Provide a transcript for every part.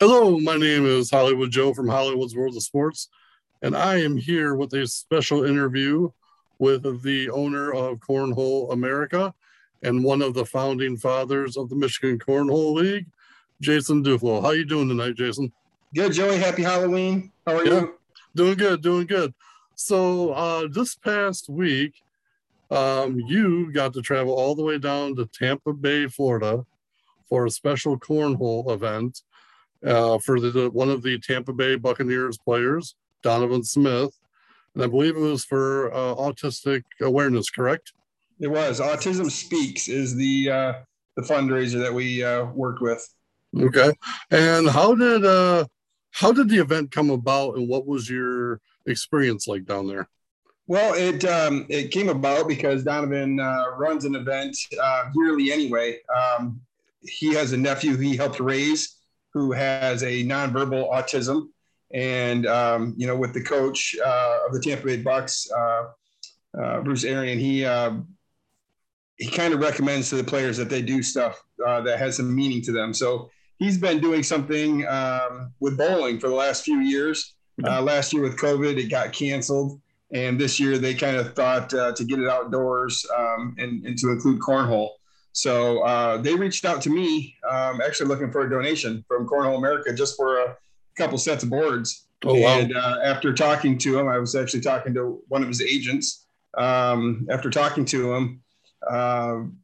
Hello, my name is Hollywood Joe from Hollywood's World of Sports, and I am here with a special interview with the owner of Cornhole America and one of the founding fathers of the Michigan Cornhole League, Jason Duflo. How you doing tonight, Jason? Good, Joey. Happy Halloween. How are Yeah. you? Doing good, doing good. So uh, this past week, um, you got to travel all the way down to Tampa Bay, Florida, for a special cornhole event uh, for the one of the Tampa Bay Buccaneers players, Donovan Smith, and I believe it was for uh, autistic awareness. Correct? It was Autism Speaks is the uh, the fundraiser that we uh, worked with. Okay. And how did uh, how did the event come about, and what was your experience like down there? Well, it um, it came about because Donovan uh, runs an event uh, yearly anyway. Um, he has a nephew he helped raise who has a nonverbal autism, and um, you know, with the coach uh, of the Tampa Bay Bucks, uh, uh, Bruce Arians, he uh, he kind of recommends to the players that they do stuff uh, that has some meaning to them. So he's been doing something um, with bowling for the last few years. Uh, last year with COVID, it got canceled, and this year they kind of thought uh, to get it outdoors um, and, and to include cornhole. So uh, they reached out to me, um, actually looking for a donation from Cornhole America just for a couple sets of boards. Oh wow! And uh, after talking to him, I was actually talking to one of his agents. Um, after talking to him, um,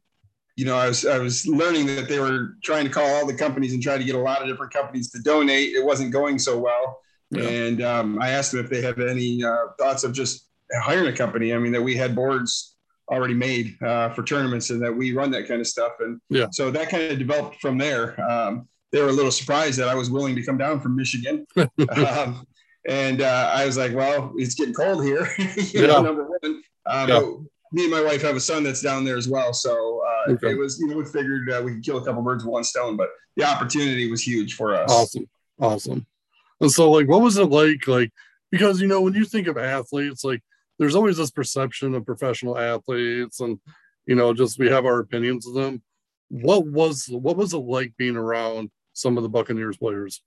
you know, I was I was learning that they were trying to call all the companies and try to get a lot of different companies to donate. It wasn't going so well, Yeah. and um, I asked them if they had any uh, thoughts of just hiring a company. I mean, that we had boards already made uh, for tournaments and that we run that kind of stuff. And Yeah. so that kind of developed from there. Um, they were a little surprised that I was willing to come down from Michigan. um, and uh, I was like, well, it's getting cold here. you know, number one. Um, Yeah. me and my wife have a son that's down there as well. So uh, Okay. it was, you know, we figured uh, we could kill a couple birds with one stone, but the opportunity was huge for us. Awesome. Awesome. And so like what was it like like because you know when you think of athletes like there's always this perception of professional athletes and you know just we have our opinions of them. What was what was it like being around some of the Buccaneers players?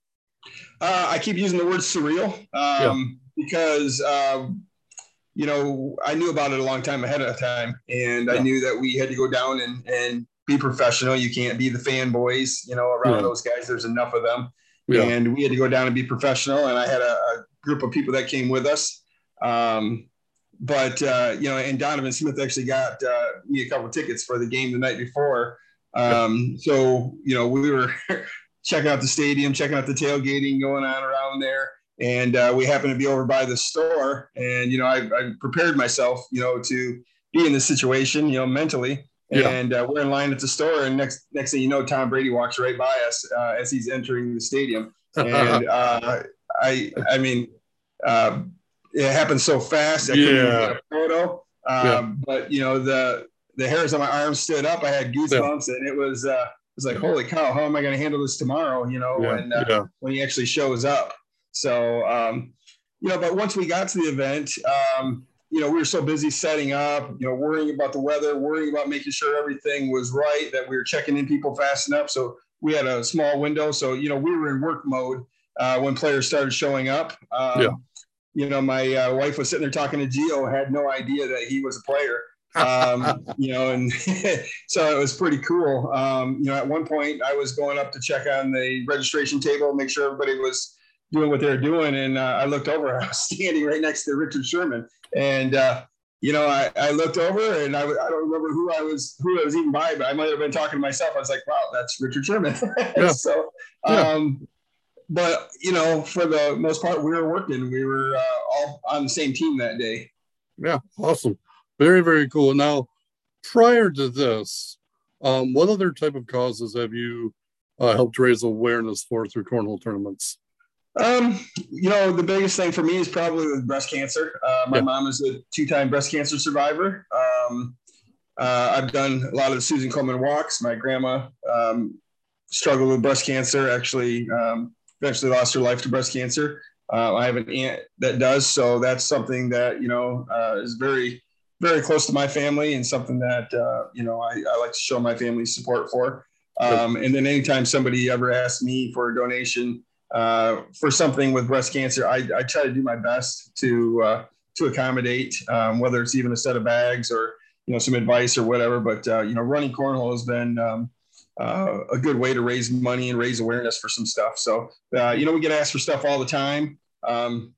Uh, I keep using the word surreal um, because, um, you know, I knew about it a long time ahead of time. And I knew that we had to go down and, and be professional. You can't be the fanboys, you know, around Yeah. those guys. There's enough of them. Yeah. And we had to go down and be professional. And I had a, a group of people that came with us. Um, but, uh, you know, and Donovan Smith actually got uh, me a couple of tickets for the game the night before. Um, so, you know, we were checking out the stadium, checking out the tailgating going on around there. And uh, we happened to be over by the store. And, you know, I, I prepared myself, you know, to be in this situation, you know, mentally. Yeah. And uh, we're in line at the store. And next next thing you know, Tom Brady walks right by us uh, as he's entering the stadium. And uh, I, I mean, uh, it happened so fast. I couldn't Yeah. get a photo. Um, Yeah. But, you know, the, the hairs on my arms stood up. I had goosebumps and it was, uh, it was like, holy cow, how am I going to handle this tomorrow? You know, yeah, when, uh, yeah, when he actually shows up. So, um, you know, but once we got to the event, um, you know, we were so busy setting up, you know, worrying about the weather, worrying about making sure everything was right, that we were checking in people fast enough. So we had a small window. So, you know, we were in work mode uh, when players started showing up. Um, Yeah. You know, my uh, wife was sitting there talking to Gio, had no idea that he was a player. um, you know, and so it was pretty cool. Um, you know, at one point I was going up to check on the registration table, make sure everybody was doing what they were doing. And uh, I looked over, I was standing right next to Richard Sherman. And, uh, you know, I, I looked over and I, w- I don't remember who I was, who I was even by, but I might have been talking to myself. I was like, wow, that's Richard Sherman. Yeah. so, Yeah. But you know, for the most part, we were working. We were uh, all on the same team that day. yeah, awesome. Very, very cool. Now, prior to this, um, what other type of causes have you uh, helped raise awareness for through cornhole tournaments? Um, you know, the biggest thing for me is probably with breast cancer. Uh, my Yeah. mom is a two-time breast cancer survivor. Um, uh, I've done a lot of the Susan Coleman walks. My grandma um, struggled with breast cancer. Actually, um, eventually lost her life to breast cancer. Uh, I have an aunt that does, so that's something that you know uh, is very, very close to my family and something that uh, you know I, I like to show my family support for. Um, and then anytime somebody ever asks me for a donation, uh, for something with breast cancer, I, I try to do my best to uh, to accommodate, um, whether it's even a set of bags or you know some advice or whatever. But uh, you know, running cornhole has been um, uh, a good way to raise money and raise awareness for some stuff. So uh, you know, we get asked for stuff all the time, um,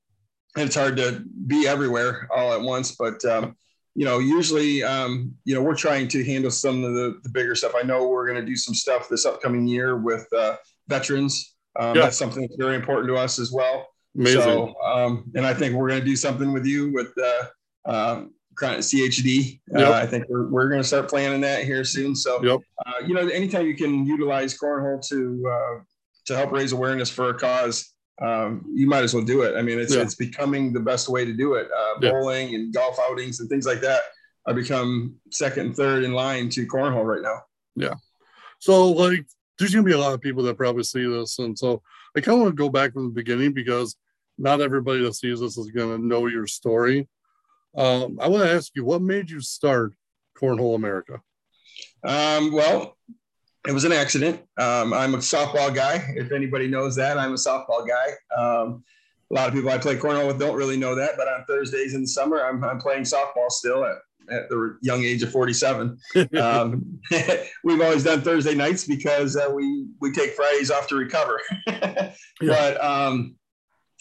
and it's hard to be everywhere all at once. But um, you know, usually, um, you know, we're trying to handle some of the, the bigger stuff. I know we're going to do some stuff this upcoming year with uh, veterans. Um, yeah. That's something that's very important to us as well. Amazing. So, um, and I think we're going to do something with you with uh, um, CHD. Uh, yep. Uh, I think we're, we're going to start planning that here soon. So, yep. uh, you know, anytime you can utilize cornhole to uh, to help raise awareness for a cause, um, you might as well do it. I mean, it's yeah. it's becoming the best way to do it. Uh, bowling and golf outings and things like that are become second and third in line to cornhole right now. Yeah. So, like, there's going to be a lot of people that probably see this, and so I kind of want to go back from the beginning because not everybody that sees this is going to know your story. Um, I want to ask you, what made you start Cornhole America? Um, well, it was an accident. Um, I'm a softball guy. If anybody knows that, I'm a softball guy. Um, a lot of people I play cornhole with don't really know that, but on Thursdays in the summer, I'm, I'm playing softball still at, at the young age of 47. Um, we've always done Thursday nights because uh, we we take Fridays off to recover. But um,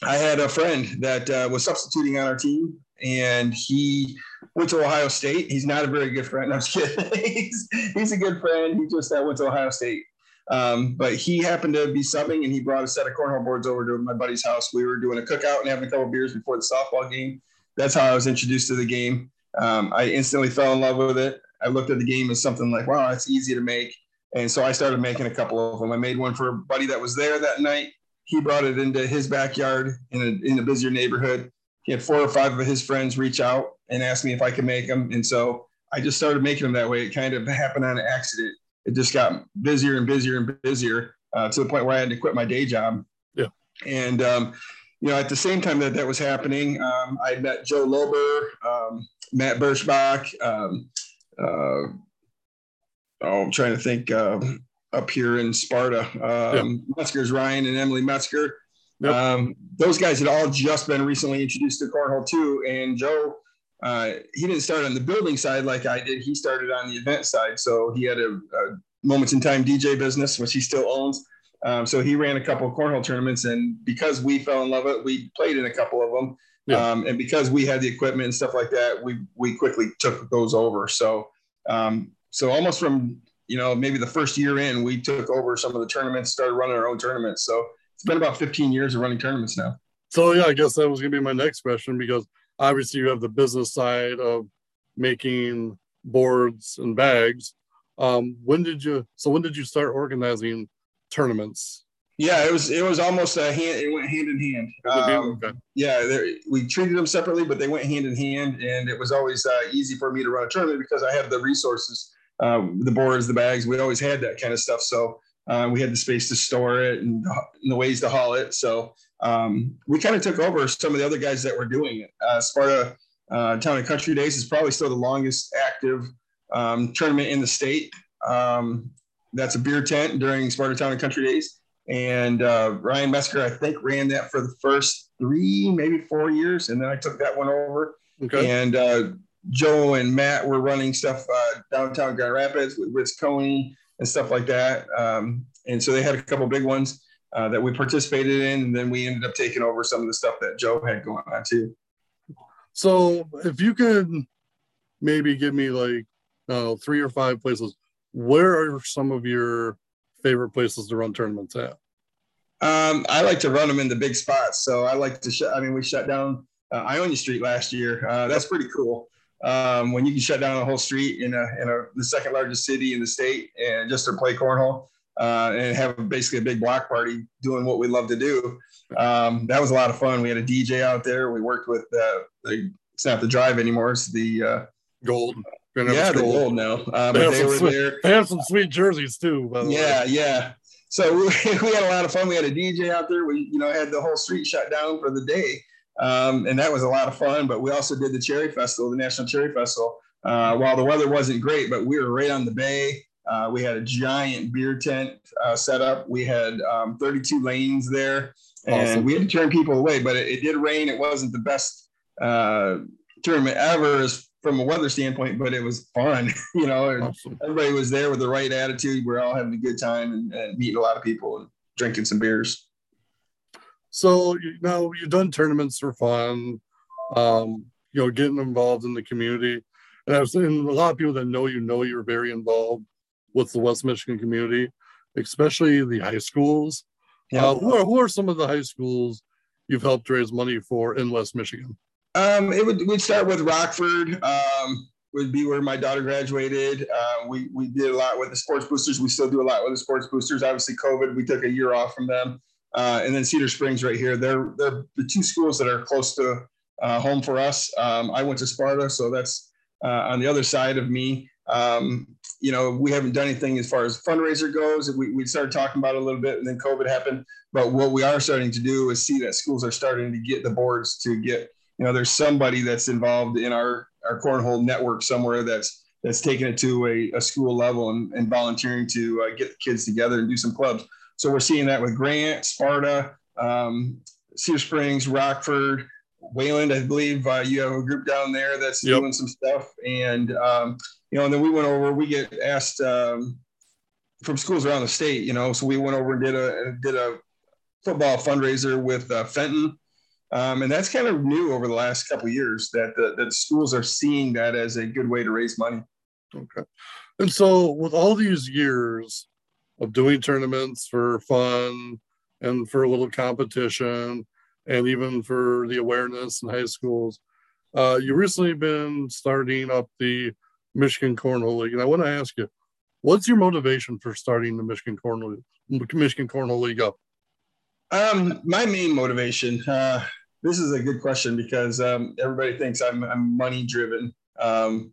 I had a friend that uh, was substituting on our team, and he went to Ohio State. He's not a very good friend. I'm just kidding. he's, he's a good friend. He just uh, went to Ohio State. Um, but he happened to be subbing and he brought a set of cornhole boards over to my buddy's house. We were doing a cookout and having a couple beers before the softball game. That's how I was introduced to the game. Um, I instantly fell in love with it. I looked at the game as something like, wow, it's easy to make. And so I started making a couple of them. I made one for a buddy that was there that night. He brought it into his backyard in a, in a busier neighborhood he had four or five of his friends reach out and ask me if I could make them. And so I just started making them that way. It kind of happened on an accident. It just got busier and busier and busier uh, to the point where I had to quit my day job. Yeah. And, um, you know, at the same time that that was happening, um, I met Joe Lober, um, Matt Birschbach. Um, uh, oh, I'm trying to think uh, up here in Sparta. Um, yeah. Metzger's Ryan and Emily Metzger. Yep. Um, those guys had all just been recently introduced to cornhole too, and Joe, uh, he didn't start on the building side like I did. He started on the event side, so he had a, a moments in time DJ business, which he still owns. Um, so he ran a couple of cornhole tournaments, and because we fell in love with it, we played in a couple of them. Yeah. Um, and because we had the equipment and stuff like that, we we quickly took those over. So um, so almost from you know maybe the first year in, we took over some of the tournaments, started running our own tournaments. So it's been about 15 years of running tournaments now. So yeah, I guess that was gonna be my next question because obviously you have the business side of making boards and bags. Um, when did you? So when did you start organizing tournaments? Yeah, it was it was almost a hand. It went hand in hand. Um, okay. Yeah, we treated them separately, but they went hand in hand, and it was always uh, easy for me to run a tournament because I had the resources, um, the boards, the bags. We always had that kind of stuff. So uh, we had the space to store it and, and the ways to haul it. So um, we kind of took over some of the other guys that were doing it. Uh, Sparta uh, Town and Country Days is probably still the longest active um, tournament in the state. Um, that's a beer tent during Sparta Town and Country Days. And uh, Ryan Metzger, I think, ran that for the first three, maybe four years. And then I took that one over. Okay. And uh, Joe and Matt were running stuff uh, downtown Grand Rapids with Rich Coney and stuff like that. Um, and so they had a couple big ones uh, that we participated in, and then we ended up taking over some of the stuff that Joe had going on too. So if you could maybe give me like uh, three or five places, where are some of your favorite places to run tournaments at? Um, I like to run them in the big spots. So I like to shut. I mean, we shut down uh, Ionia Street last year. Uh, that's pretty cool um, when you can shut down a whole street in a in a the second largest city in the state and just to play cornhole uh, and have basically a big block party doing what we love to do. Um, that was a lot of fun. We had a DJ out there. We worked with uh, the it's not the drive anymore. It's the uh, gold. Yeah, the gold now. Um, they, were sweet, there. They have some sweet jerseys too. yeah, way. yeah. So we, we had a lot of fun. We had a DJ out there. We you know had the whole street shut down for the day. Um, and that was a lot of fun. But we also did the Cherry Festival, the National Cherry Festival. Uh, while the weather wasn't great, but we were right on the bay. Uh, we had a giant beer tent uh, set up. We had um, 32 lanes there, and awesome. we had to turn people away. But it, it did rain. It wasn't the best uh, tournament ever from a weather standpoint, but it was fun. you know, awesome. everybody was there with the right attitude. We're all having a good time and, and meeting a lot of people and drinking some beers. So you know, you've done tournaments for fun. Um, you know, getting involved in the community. And I've seen a lot of people that know you know you're very involved with the West Michigan community, especially the high schools. Yeah. Uh, who, are, who are some of the high schools you've helped raise money for in West Michigan? Um, it would we'd start with Rockford. Um, would be where my daughter graduated. Uh, we we did a lot with the sports boosters. We still do a lot with the sports boosters. Obviously, COVID, we took a year off from them. Uh, and then Cedar Springs right here. They're they're the two schools that are close to uh, home for us. Um, I went to Sparta, so that's uh, on the other side of me. Um, you know, we haven't done anything as far as fundraiser goes. We, we started talking about it a little bit and then COVID happened. But what we are starting to do is see that schools are starting to get the boards to get, you know, there's somebody that's involved in our, our cornhole network somewhere that's that's taking it to a, a school level and, and volunteering to uh, get the kids together and do some clubs. So we're seeing that with Grant, Sparta, um, Cedar Springs, Rockford, Wayland, I believe uh, you have a group down there that's yep. doing some stuff, and um, you know, and then we went over. We get asked um, from schools around the state, you know, so we went over and did a did a football fundraiser with uh, Fenton, um, and that's kind of new over the last couple years that the, that schools are seeing that as a good way to raise money. Okay, and so with all these years of doing tournaments for fun and for a little competition and even for the awareness in high schools. Uh, you've recently been starting up the Michigan Cornhole League, and I want to ask you, what's your motivation for starting the Michigan Cornhole Michigan Cornhole League up? Um, my main motivation. Uh, this is a good question because um, everybody thinks I'm, I'm money driven um,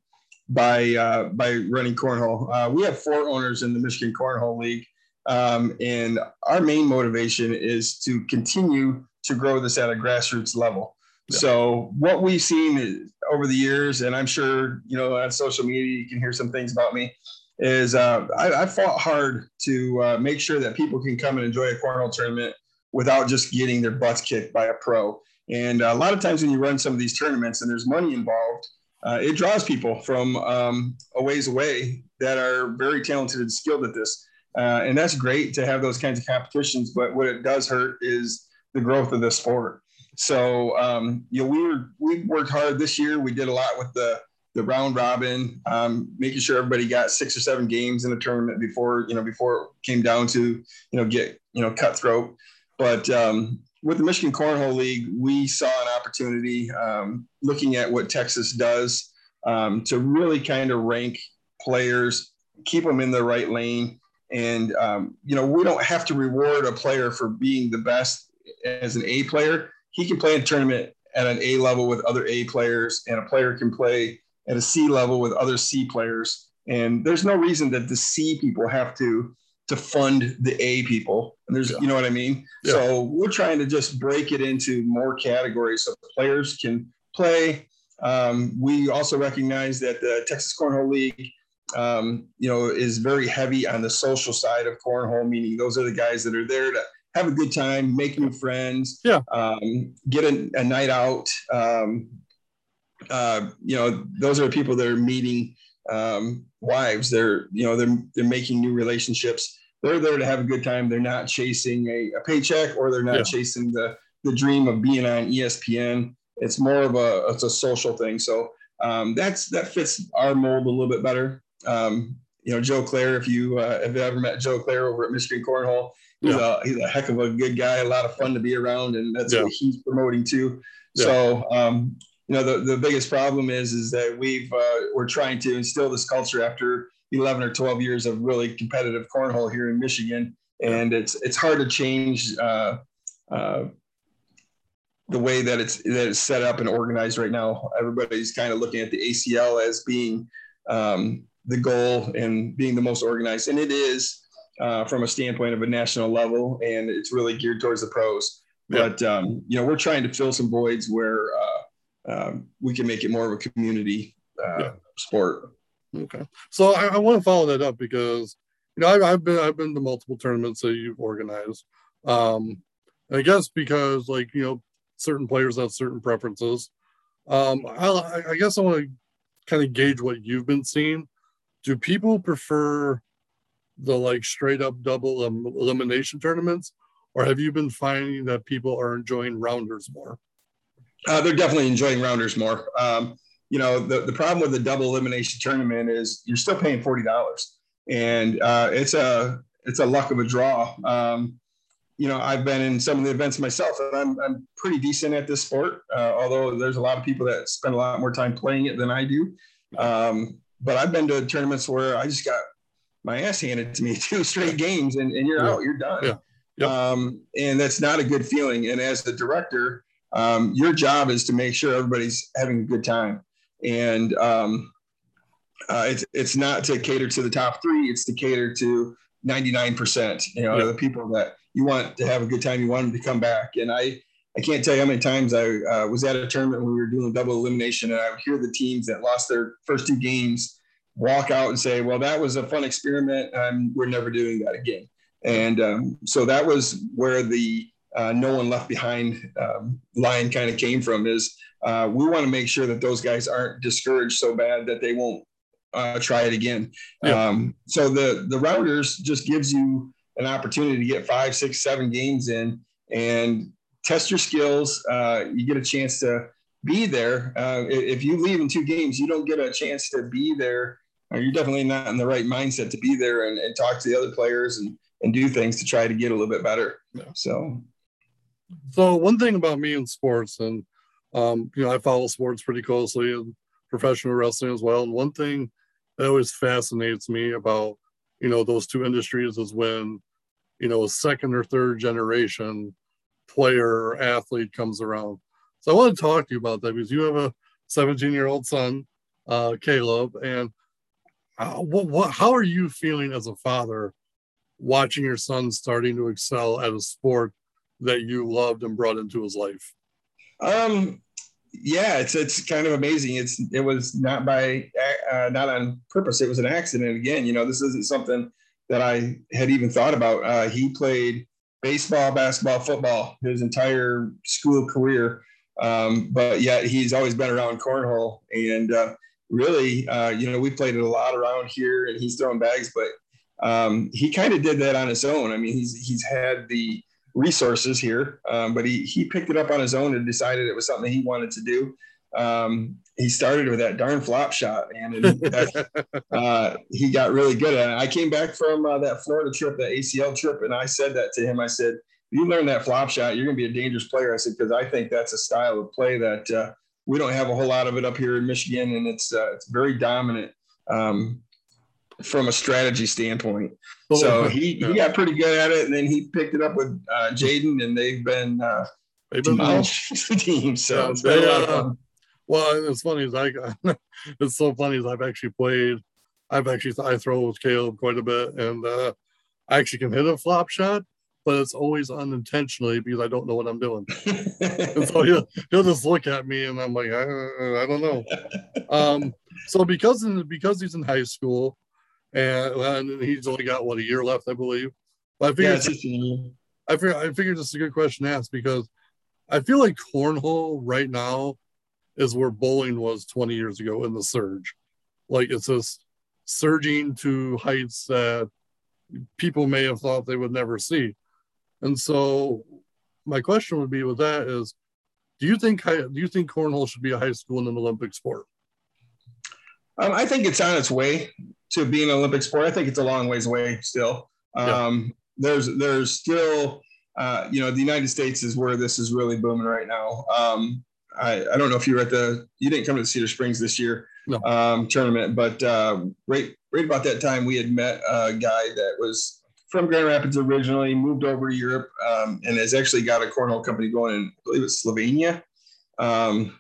by uh, by running cornhole. Uh, we have four owners in the Michigan Cornhole League, um, and our main motivation is to continue to grow this at a grassroots level. Yeah. So what we've seen over the years, and I'm sure you know on social media you can hear some things about me, is uh, I, I, fought hard to uh, make sure that people can come and enjoy a cornhole tournament without just getting their butts kicked by a pro. And a lot of times when you run some of these tournaments and there's money involved, uh, it draws people from um, a ways away that are very talented and skilled at this. Uh, and that's great to have those kinds of competitions. But what it does hurt is the growth of the sport. So um, you know, we were we worked hard this year. We did a lot with the the round robin, um, making sure everybody got six or seven games in the tournament before you know before it came down to you know get you know cutthroat. But um, with the Michigan Cornhole League, we saw an opportunity um, looking at what Texas does um, to really kind of rank players, keep them in the right lane, and um, you know we don't have to reward a player for being the best as an A player, he can play a tournament at an A level with other A players, and a player can play at a C level with other C players. And there's no reason that the C people have to to fund the A people. And there's, yeah. you know what I mean? Yeah. So we're trying to just break it into more categories so players can play. Um, we also recognize that the Texas Cornhole League, um, you know, is very heavy on the social side of cornhole, meaning those are the guys that are there to have a good time, make new friends, yeah, um, get a, a, night out. Um, uh, you know, those are the people that are meeting um, wives. They're you know they're they're making new relationships. They're there to have a good time. They're not chasing a, a paycheck or they're not yeah. chasing the the dream of being on ESPN. It's more of a it's a social thing. So um, that's that fits our mold a little bit better. Um, you know, Joe Claire, if you uh, have ever met Joe Claire over at Michigan Cornhole, he's yeah. a he's a heck of a good guy, a lot of fun to be around, and that's yeah. what he's promoting too. So um, you know, the, the biggest problem is is that we've uh, we're trying to instill this culture after 11 or 12 years of really competitive cornhole here in Michigan, and it's it's hard to change. Uh, uh, the way that it's that it's set up and organized right now, everybody's kind of looking at the ACL as being um, the goal and being the most organized, and it is uh, from a standpoint of a national level, and it's really geared towards the pros. But um, you know, we're trying to fill some voids where uh, um, we can make it more of a community uh, sport. Okay, so I, I want to follow that up because you know I've, I've been I've been to multiple tournaments that you've organized. Um, I guess because like you know certain players have certain preferences. Um, I, I guess I want to kind of gauge what you've been seeing. Do people prefer the like straight up double elimination tournaments, or have you been finding that people are enjoying rounders more? Uh, they're definitely enjoying rounders more. Um, you know, the, the problem with the double elimination tournament is you're still paying forty dollars, and uh, it's a it's a luck of a draw. Um, you know, I've been in some of the events myself, and I'm I'm pretty decent at this sport. Uh, although there's a lot of people that spend a lot more time playing it than I do. Um, but I've been to tournaments where I just got my ass handed to me two straight games, and, and you're yeah. out, you're done. Yeah. Yep. Um, and that's not a good feeling. And as the director, um, your job is to make sure everybody's having a good time and um, uh, it's it's not to cater to the top three; it's to cater to 99%. You know, yeah. the people that you want to have a good time, you want them to come back. And I I can't tell you how many times I uh, was at a tournament when we were doing double elimination, and I would hear the teams that lost their first two games walk out and say, "Well, that was a fun experiment, and we're never doing that again." And um, so that was where the uh, no one left behind um, line kind of came from is uh, we want to make sure that those guys aren't discouraged so bad that they won't uh, try it again. Yeah. Um, so the the rounders just gives you an opportunity to get five, six, seven games in and test your skills. Uh, you get a chance to be there. Uh, if you leave in two games, you don't get a chance to be there. Uh, you're definitely not in the right mindset to be there and, and talk to the other players and and do things to try to get a little bit better. Yeah. So, so one thing about me in sports and um, you know, I follow sports pretty closely and professional wrestling as well. And one thing that always fascinates me about, you know, those two industries is when, you know, a second or third generation player or athlete comes around. So I want to talk to you about that because you have a 17 year old son, uh, Caleb, and uh, what, what, how are you feeling as a father watching your son starting to excel at a sport that you loved and brought into his life? Um, yeah, it's it's kind of amazing. It's it was not by uh, not on purpose. It was an accident. Again, you know, this isn't something that I had even thought about. Uh, he played baseball, basketball, football his entire school career, um, but yet he's always been around cornhole. And uh, really, uh, you know, we played it a lot around here, and he's throwing bags, but um, he kind of did that on his own. I mean, he's he's had the resources here, um, but he he picked it up on his own and decided it was something he wanted to do. Um, he started with that darn flop shot, and that, uh, he got really good at it. I came back from uh, that Florida trip, that ACL trip, and I said that to him. I said, "You learn that flop shot, you're going to be a dangerous player." I said because I think that's a style of play that uh, we don't have a whole lot of it up here in Michigan, and it's uh, it's very dominant. Um, from a strategy standpoint. So he, he got pretty good at it, and then he picked it up with uh, Jaden, and they've been uh, they've been the team. So yeah, it's been they, a lot of uh. Well, it's funny as I got it's so funny as I've actually played. I've actually I throw with Caleb quite a bit, and uh, I actually can hit a flop shot, but it's always unintentionally because I don't know what I'm doing. and so he'll, he'll just look at me, and I'm like, I, I don't know. Um, so because in, because he's in high school, and, and he's only got what a year left, I believe. But I figured, yeah, I figured, I figured this is a good question to ask because I feel like cornhole right now is where bowling was 20 years ago in the surge. Like it's just surging to heights that people may have thought they would never see. And so my question would be with that is do you think do you think cornhole should be a high school and an Olympic sport? Um, I think it's on its way to being an Olympic sport. I think it's a long ways away still. Um, yeah. There's there's still uh, you know the United States is where this is really booming right now. Um, I, I don't know if you were at the you didn't come to the Cedar Springs this year no. um, tournament, but uh, right right about that time we had met a guy that was from Grand Rapids originally, moved over to Europe, um, and has actually got a cornhole company going in I believe it's Slovenia. Um,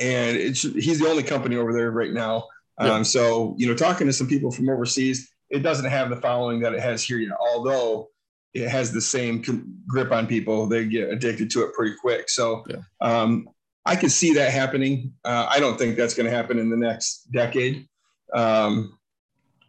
and it's he's the only company over there right now um, so, you know, talking to some people from overseas, it doesn't have the following that it has here yet, although it has the same grip on people. They get addicted to it pretty quick. So, yeah. um, I could see that happening. Uh, I don't think that's going to happen in the next decade. um,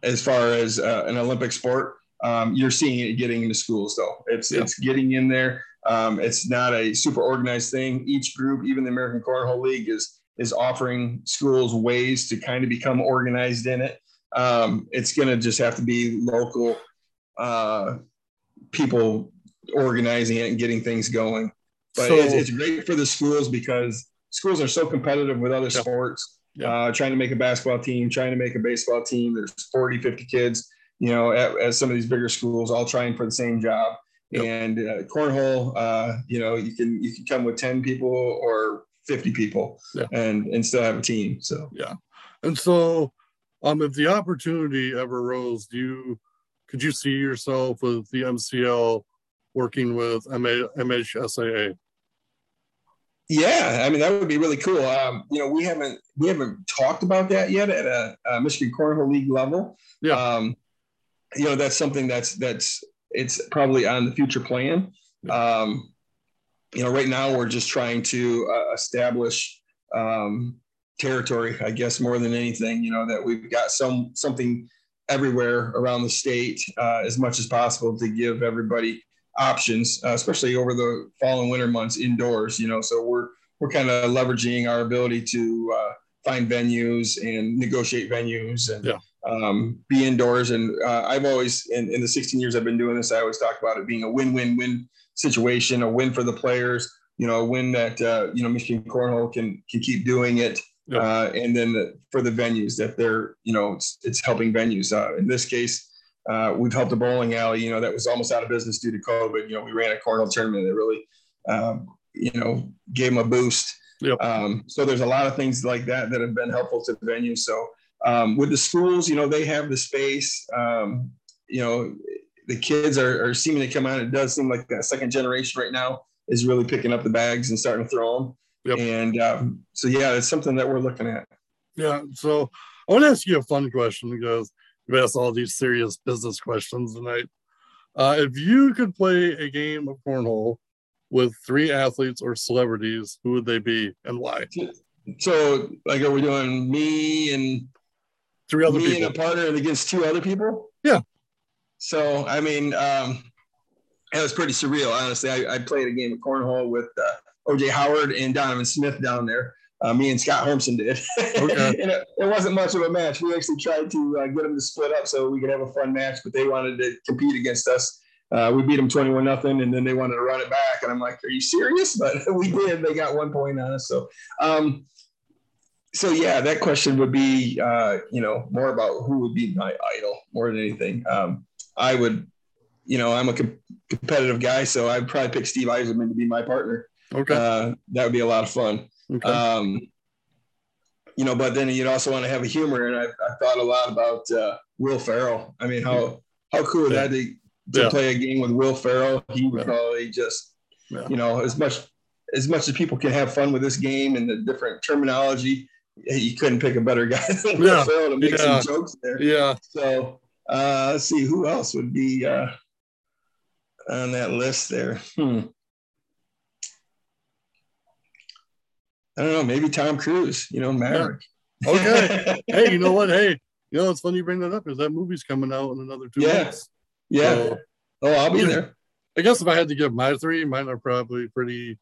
as far as uh, an Olympic sport. Um, you're seeing it getting into schools though. It's yeah. it's getting in there. Um, it's not a super organized thing. Each group, even the American Cornhole League, is is offering schools ways to kind of become organized in it. Um, it's going to just have to be local uh, people organizing it and getting things going. But so, it's, it's, great for the schools because schools are so competitive with other yeah. sports. Yeah. Uh, trying to make a basketball team, trying to make a baseball team. There's 40, 50 kids, you know, at, at some of these bigger schools, all trying for the same job. Yep. And uh, cornhole, uh, you know, you can you can come with 10 people or 50 people yeah. and and still have a team. So yeah. And so um if the opportunity ever rose, do you could you see yourself with the MCL working with MA, MHSAA? Yeah, I mean that would be really cool. Um, you know, we haven't we haven't talked about that yet at a, a Michigan Cornhole League level. Yeah. Um, you know, that's something that's that's it's probably on the future plan. Um, you know, right now we're just trying to uh, establish um, territory, I guess, more than anything. You know, that we've got some something everywhere around the state uh, as much as possible to give everybody options, uh, especially over the fall and winter months indoors. You know, so we're we're kind of leveraging our ability to uh, find venues and negotiate venues and yeah. Um, be indoors. And uh, I've always, in, in the 16 years I've been doing this, I always talk about it being a win-win-win situation, a win for the players, you know, a win that uh, you know Michigan Cornhole can can keep doing it. Uh, and then the, for the venues that they're, you know, it's, it's helping venues. Uh, in this case, uh, we've helped a bowling alley, you know, that was almost out of business due to COVID. You know, we ran a cornhole tournament that really, um, you know, gave them a boost. Yep. Um, so there's a lot of things like that that have been helpful to the venue. So um, with the schools, you know, they have the space. Um, you know, the kids are, are seeming to come out. It does seem like that second generation right now is really picking up the bags and starting to throw them. Yep. And um, so, yeah, it's something that we're looking at. Yeah. So I want to ask you a fun question because you've asked all these serious business questions tonight. Uh, if you could play a game of cornhole with three athletes or celebrities, who would they be and why? So, like, are we doing me and three other me people? and a partner and against two other people? Yeah. So, I mean, um, it was pretty surreal, honestly. I, I played a game of cornhole with uh, OJ Howard and Donovan Smith down there. Uh, me and Scott Hermson did. Okay. and it, it, wasn't much of a match. We actually tried to uh, get them to split up so we could have a fun match, but they wanted to compete against us. Uh, we beat them 21 nothing, and then they wanted to run it back. And I'm like, "Are you serious?" But we did. They got one point on us. So, um, so yeah, that question would be, uh, you know, more about who would be my idol more than anything. Um, I would, you know, I'm a com- competitive guy, so I'd probably pick Steve Yzerman to be my partner. Okay, uh, that would be a lot of fun. Okay. Um, you know, but then you'd also want to have a humor, and I, I thought a lot about uh, Will Ferrell. I mean, how how cool would yeah. that be? to yeah. play a game with Will Ferrell. He would yeah. probably just, you know, as much as much as people can have fun with this game and the different terminology, you couldn't pick a better guy than Will Ferrell to make some jokes there. Yeah. So uh, let's see who else would be uh, on that list there. Hmm. I don't know. Maybe Tom Cruise. You know, Maverick. Okay. hey, you know what? Hey, you know it's funny you bring that up Is that movie's coming out in another two yeah. months. Yeah. So, oh, I'll be there. I guess if I had to give my three, mine are probably pretty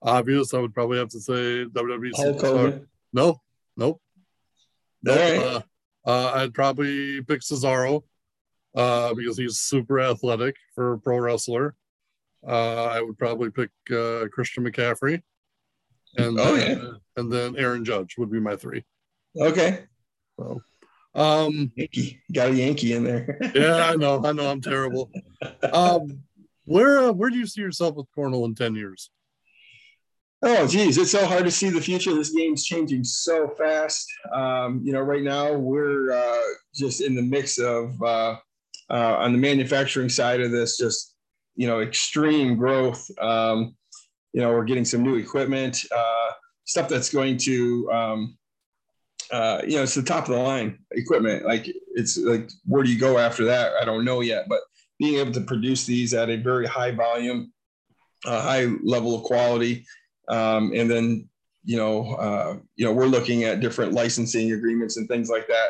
obvious. I would probably have to say WWE superstar. No, nope. nope. Right. Uh, uh, I'd probably pick Cesaro uh, because he's super athletic for a pro wrestler. Uh, I would probably pick uh, Christian McCaffrey, and oh, then, yeah. and then Aaron Judge would be my three. Okay. So um, Yankee got a Yankee in there. yeah, I know. I know. I'm terrible. Um, where uh, where do you see yourself with cornhole in ten years? Oh, geez, it's so hard to see the future. This game's changing so fast. Um, you know, right now we're uh, just in the mix of uh, uh, on the manufacturing side of this, just you know, extreme growth. Um, you know, we're getting some new equipment, uh, stuff that's going to um, uh, you know, it's the top of the line equipment. Like it's like, where do you go after that? I don't know yet, but being able to produce these at a very high volume, a high level of quality, um, and then you know, uh, you know, we're looking at different licensing agreements and things like that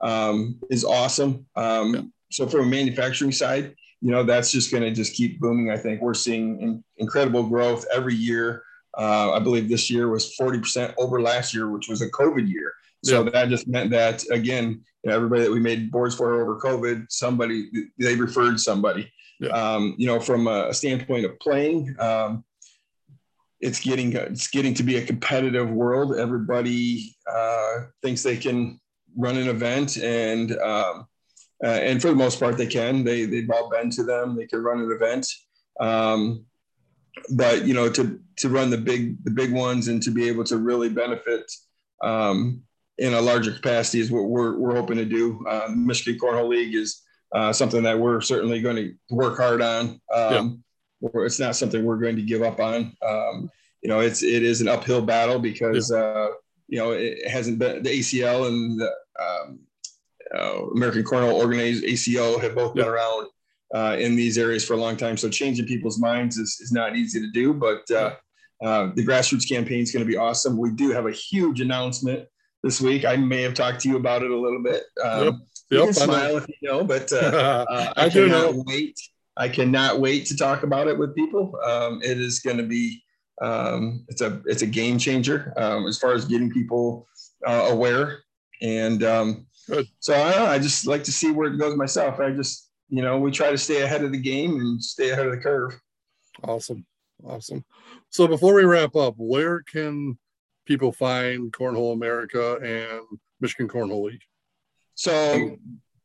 um, is awesome. Um, yeah. So from a manufacturing side, you know, that's just going to just keep booming. I think we're seeing in, incredible growth every year. Uh, I believe this year was 40% over last year, which was a COVID year. So yeah. that just meant that again, you know, everybody that we made boards for over COVID, somebody they referred somebody. Yeah. Um, you know, from a standpoint of playing, um, it's getting it's getting to be a competitive world. Everybody uh, thinks they can run an event, and um, uh, and for the most part, they can. They they've all been to them. They can run an event. Um, but you know, to to run the big the big ones and to be able to really benefit um, in a larger capacity is what we're we're hoping to do. Uh, Michigan Cornhole League is uh, something that we're certainly going to work hard on. Um, yeah. It's not something we're going to give up on. Um, you know, it's it is an uphill battle because yeah. uh, you know it hasn't been the ACL and the um, uh, American Cornhole Organization ACO have both been around uh, in these areas for a long time. So changing people's minds is, is not easy to do, but uh, uh, the grassroots campaign is going to be awesome. We do have a huge announcement this week. I may have talked to you about it a little bit. Um, yep. You yep, can smile if you know, but uh, uh, I, I do not wait. I cannot wait to talk about it with people. Um, it is going to be um, it's a it's a game changer um, as far as getting people uh, aware. And um, so I, I just like to see where it goes myself. I just you know, we try to stay ahead of the game and stay ahead of the curve. Awesome. Awesome. So before we wrap up, where can people find Cornhole America and Michigan Cornhole League? So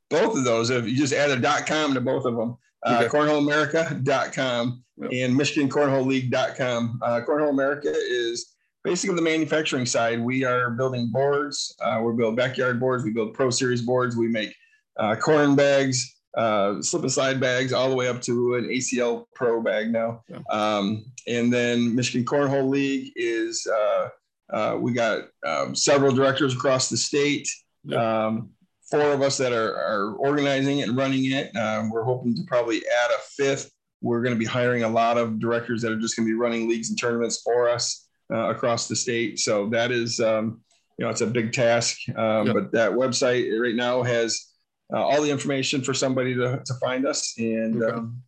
both of those, if you just add a .com to both of them, uh, okay. cornholeamerica.com yep. and michigancornholeleague.com. Uh, Cornhole America is basically the manufacturing side. We are building boards. Uh, we build backyard boards. We build Pro Series boards. We make uh, corn bags, uh, slip and slide bags all the way up to an ACL Pro bag now. Yeah. Um, and then Michigan Cornhole League is uh, uh, we got um, several directors across the state. Yeah. Um, four of us that are, are organizing it and running it. Um, we're hoping to probably add a fifth. We're going to be hiring a lot of directors that are just going to be running leagues and tournaments for us uh, across the state. So that is, um, you know, it's a big task. Um, yeah. But that website right now has uh, all the information for somebody to, to find us. And okay. um,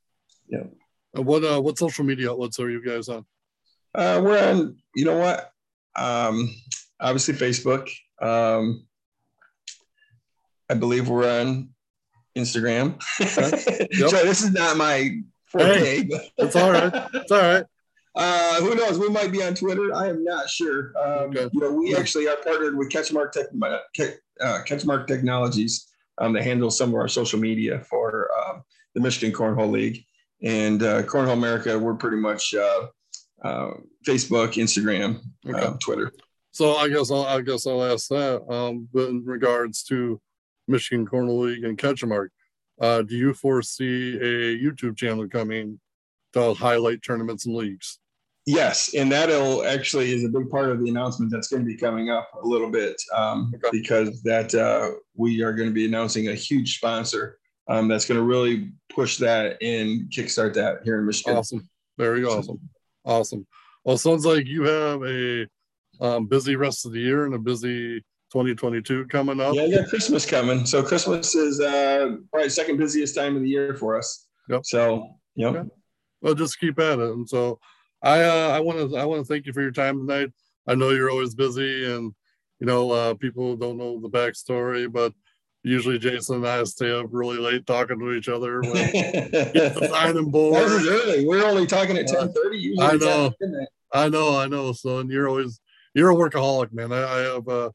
yeah. what uh, what social media outlets are you guys on? Uh, we're on. You know what? Um, obviously Facebook. Um, I believe we're on Instagram. Yep. so this is not my forte. Hey, it's all right. It's all right. Uh, who knows? We might be on Twitter. I am not sure. Um, okay. You know, we actually are partnered with Catchmark Tech, uh, Catchmark Technologies, um, that handles some of our social media for uh, the Michigan Cornhole League. And uh, Cornhole America, we're pretty much uh, uh Facebook, Instagram, okay. Uh, Twitter. So I guess I'll, I guess I'll ask that. Um, but in regards to Michigan Cornhole League and Catchmark, uh, do you foresee a YouTube channel coming to highlight tournaments and leagues? Yes, and that'll actually is a big part of the announcement that's going to be coming up a little bit um, okay. because that uh, we are going to be announcing a huge sponsor um, that's going to really push that and kickstart that here in Michigan. Awesome, very awesome, awesome. Well, sounds like you have a um, busy rest of the year and a busy 2022 coming up. Yeah, yeah, Christmas coming. So Christmas is uh, probably second busiest time of the year for us. Yep. So, know. Okay. Well, just keep at it. And so I uh, I want to I want to thank you for your time tonight. I know you're always busy, and you know uh, people don't know the backstory, but usually Jason and I stay up really late talking to each other. When the signing board. That early. We're only talking at ten thirty. I know. I know. I know. So and you're always you're a workaholic, man. I, I have a,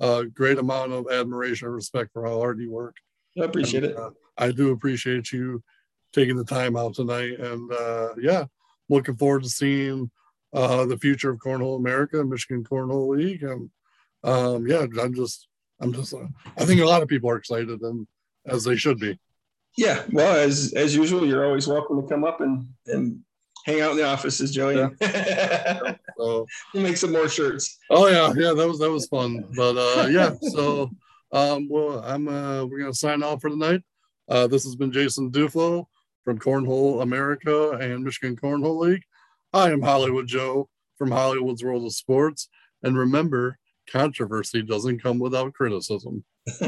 a, great amount of admiration and respect for how hard you work. I appreciate and, it. Uh, I do appreciate you taking the time out tonight, and uh, yeah looking forward to seeing uh, the future of Cornhole America and Michigan Cornhole League. And um, yeah, I'm just, I'm just, uh, I think a lot of people are excited and as they should be. Yeah. Well, as, as usual, you're always welcome to come up and, and hang out in the offices, Joey. Yeah. so we'll make some more shirts. Oh yeah. Yeah. That was, that was fun. But uh, yeah. So, um, well, I'm, uh, we're going to sign off for the night. Uh, this has been Jason Duflo from Cornhole America and Michigan Cornhole League. I am Hollywood Joe from Hollywood's World of Sports. And remember, controversy doesn't come without criticism.